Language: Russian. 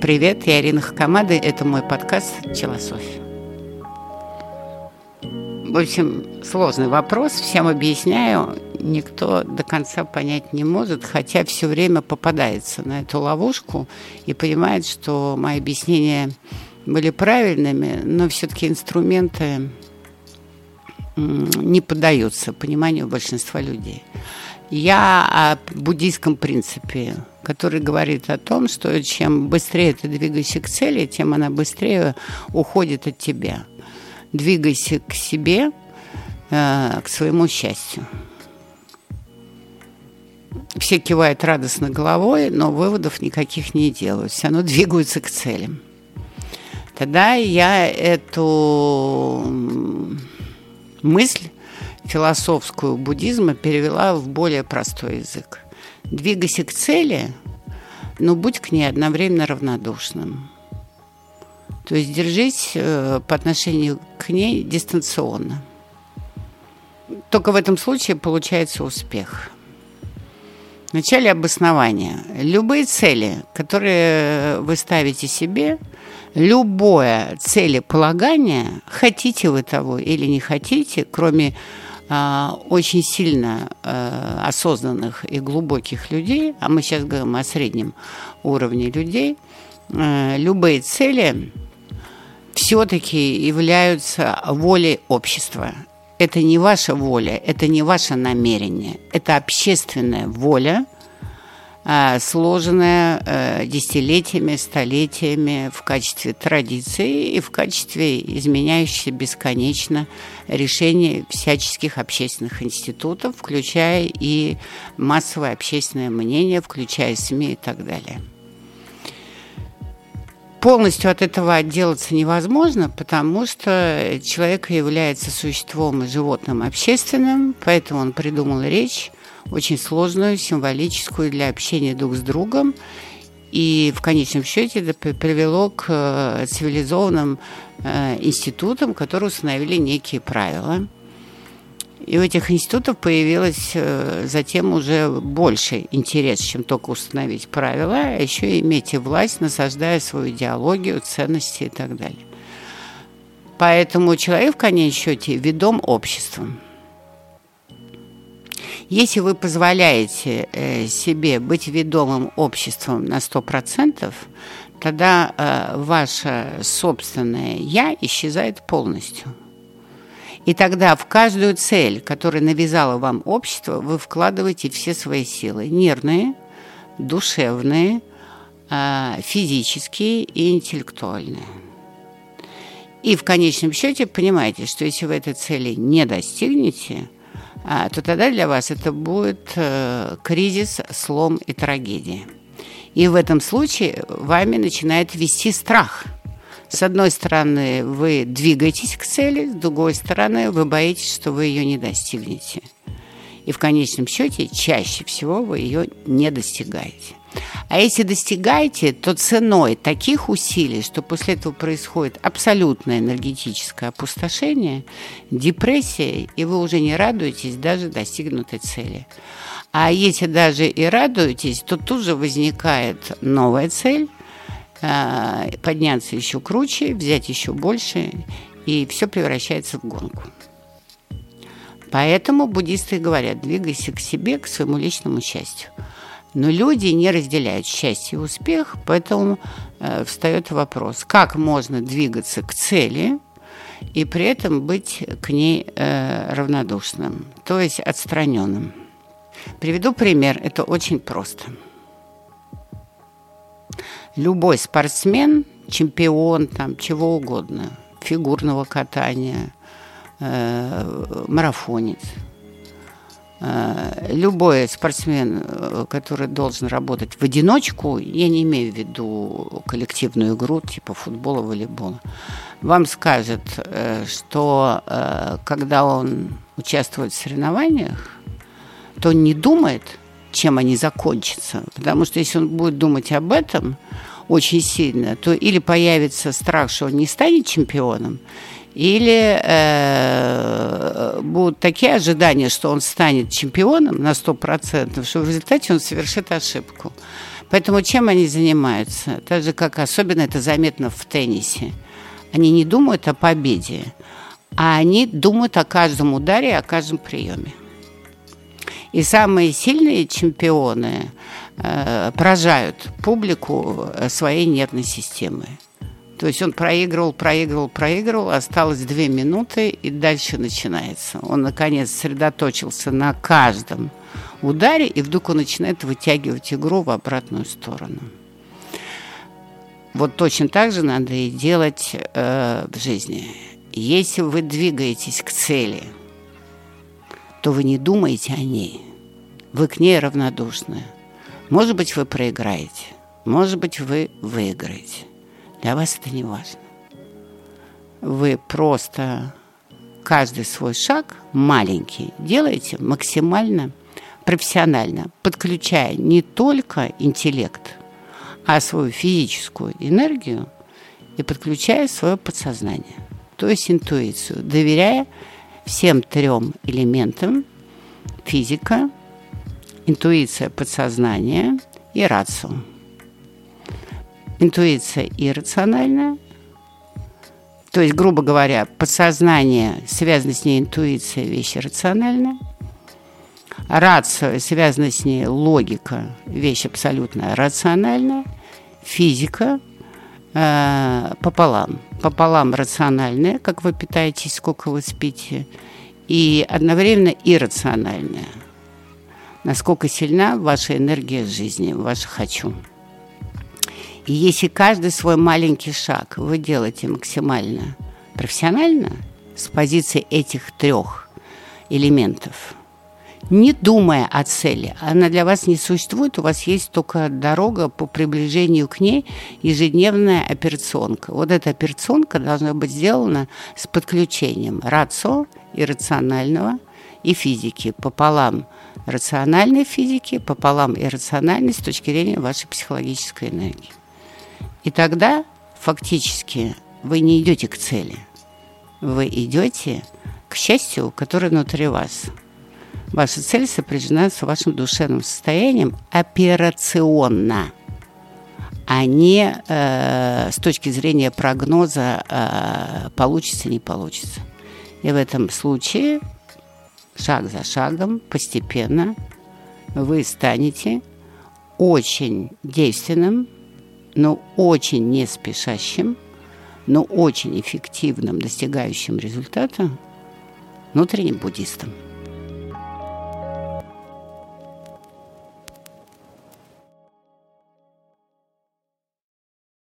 привет, я Ирина Хакамада, это мой подкаст «Челософия». В общем, сложный вопрос, всем объясняю, никто до конца понять не может, хотя все время попадается на эту ловушку и понимает, что мои объяснения были правильными, но все-таки инструменты не поддаются пониманию большинства людей. Я о буддийском принципе, который говорит о том, что чем быстрее ты двигаешься к цели, тем она быстрее уходит от тебя. Двигайся к себе, э, к своему счастью. Все кивают радостно головой, но выводов никаких не делают. Все равно двигаются к целям. Тогда я эту мысль философскую буддизма перевела в более простой язык. Двигайся к цели, но будь к ней одновременно равнодушным. То есть держись э, по отношению к ней дистанционно. Только в этом случае получается успех. Вначале обоснование. Любые цели, которые вы ставите себе, любое целеполагание, хотите вы того или не хотите, кроме очень сильно а, осознанных и глубоких людей, а мы сейчас говорим о среднем уровне людей, а, любые цели все-таки являются волей общества. Это не ваша воля, это не ваше намерение, это общественная воля – а, сложенная э, десятилетиями, столетиями в качестве традиции и в качестве изменяющейся бесконечно решений всяческих общественных институтов, включая и массовое общественное мнение, включая СМИ и так далее. Полностью от этого отделаться невозможно, потому что человек является существом и животным общественным, поэтому он придумал речь, очень сложную, символическую для общения друг с другом. И в конечном счете это привело к э, цивилизованным э, институтам, которые установили некие правила. И у этих институтов появилось э, затем уже больше интерес, чем только установить правила, а еще и иметь власть, насаждая свою идеологию, ценности и так далее. Поэтому человек в конечном счете ведом обществом. Если вы позволяете э, себе быть ведомым обществом на 100%, тогда э, ваше собственное «я» исчезает полностью. И тогда в каждую цель, которую навязало вам общество, вы вкладываете все свои силы. Нервные, душевные, э, физические и интеллектуальные. И в конечном счете понимаете, что если вы этой цели не достигнете – то тогда для вас это будет э, кризис, слом и трагедия. И в этом случае вами начинает вести страх. С одной стороны, вы двигаетесь к цели, с другой стороны, вы боитесь, что вы ее не достигнете. И в конечном счете, чаще всего вы ее не достигаете. А если достигаете, то ценой таких усилий, что после этого происходит абсолютное энергетическое опустошение, депрессия, и вы уже не радуетесь даже достигнутой цели. А если даже и радуетесь, то тут же возникает новая цель, а, подняться еще круче, взять еще больше, и все превращается в гонку. Поэтому буддисты говорят, двигайся к себе, к своему личному счастью. Но люди не разделяют счастье и успех, поэтому э, встает вопрос, как можно двигаться к цели и при этом быть к ней э, равнодушным, то есть отстраненным. Приведу пример, это очень просто. Любой спортсмен, чемпион, там, чего угодно, фигурного катания, марафонец – Э, любой спортсмен, э, который должен работать в одиночку, я не имею в виду коллективную игру типа футбола, волейбола, вам скажет, э, что когда он участвует в соревнованиях, то он не думает, чем они закончатся. Потому что если он будет думать об этом очень сильно, то или появится страх, что он не станет чемпионом, или э, будут такие ожидания, что он станет чемпионом на 100%, что в результате он совершит ошибку. Поэтому чем они занимаются? Так же, как особенно это заметно в теннисе. Они не думают о победе, а они думают о каждом ударе, о каждом приеме. И самые сильные чемпионы э, поражают публику э, своей нервной системой. То есть он проигрывал, проигрывал, проигрывал, осталось две минуты, и дальше начинается. Он, наконец, сосредоточился на каждом ударе, и вдруг он начинает вытягивать игру в обратную сторону. Вот точно так же надо и делать э, в жизни. Если вы двигаетесь к цели, то вы не думаете о ней. Вы к ней равнодушны. Может быть, вы проиграете. Может быть, вы выиграете. Для вас это не важно. Вы просто каждый свой шаг маленький делаете максимально профессионально, подключая не только интеллект, а свою физическую энергию и подключая свое подсознание, то есть интуицию, доверяя всем трем элементам физика, интуиция, подсознание и рацию интуиция иррациональная, то есть, грубо говоря, подсознание связано с ней интуиция, вещь рациональная. Рацио связана с ней логика, вещь абсолютно рациональная. Физика э, пополам. Пополам рациональная, как вы питаетесь, сколько вы спите, и одновременно иррациональная. Насколько сильна ваша энергия жизни, ваше «хочу». И если каждый свой маленький шаг вы делаете максимально профессионально, с позиции этих трех элементов, не думая о цели, она для вас не существует, у вас есть только дорога по приближению к ней, ежедневная операционка. Вот эта операционка должна быть сделана с подключением рацио, иррационального и физики пополам рациональной физики, пополам иррациональной с точки зрения вашей психологической энергии. И тогда фактически вы не идете к цели. Вы идете к счастью, которое внутри вас. Ваша цель сопряжена с вашим душевным состоянием операционно, а не э, с точки зрения прогноза э, получится, не получится. И в этом случае шаг за шагом, постепенно вы станете очень действенным но очень не спешащим, но очень эффективным, достигающим результата внутренним буддистом.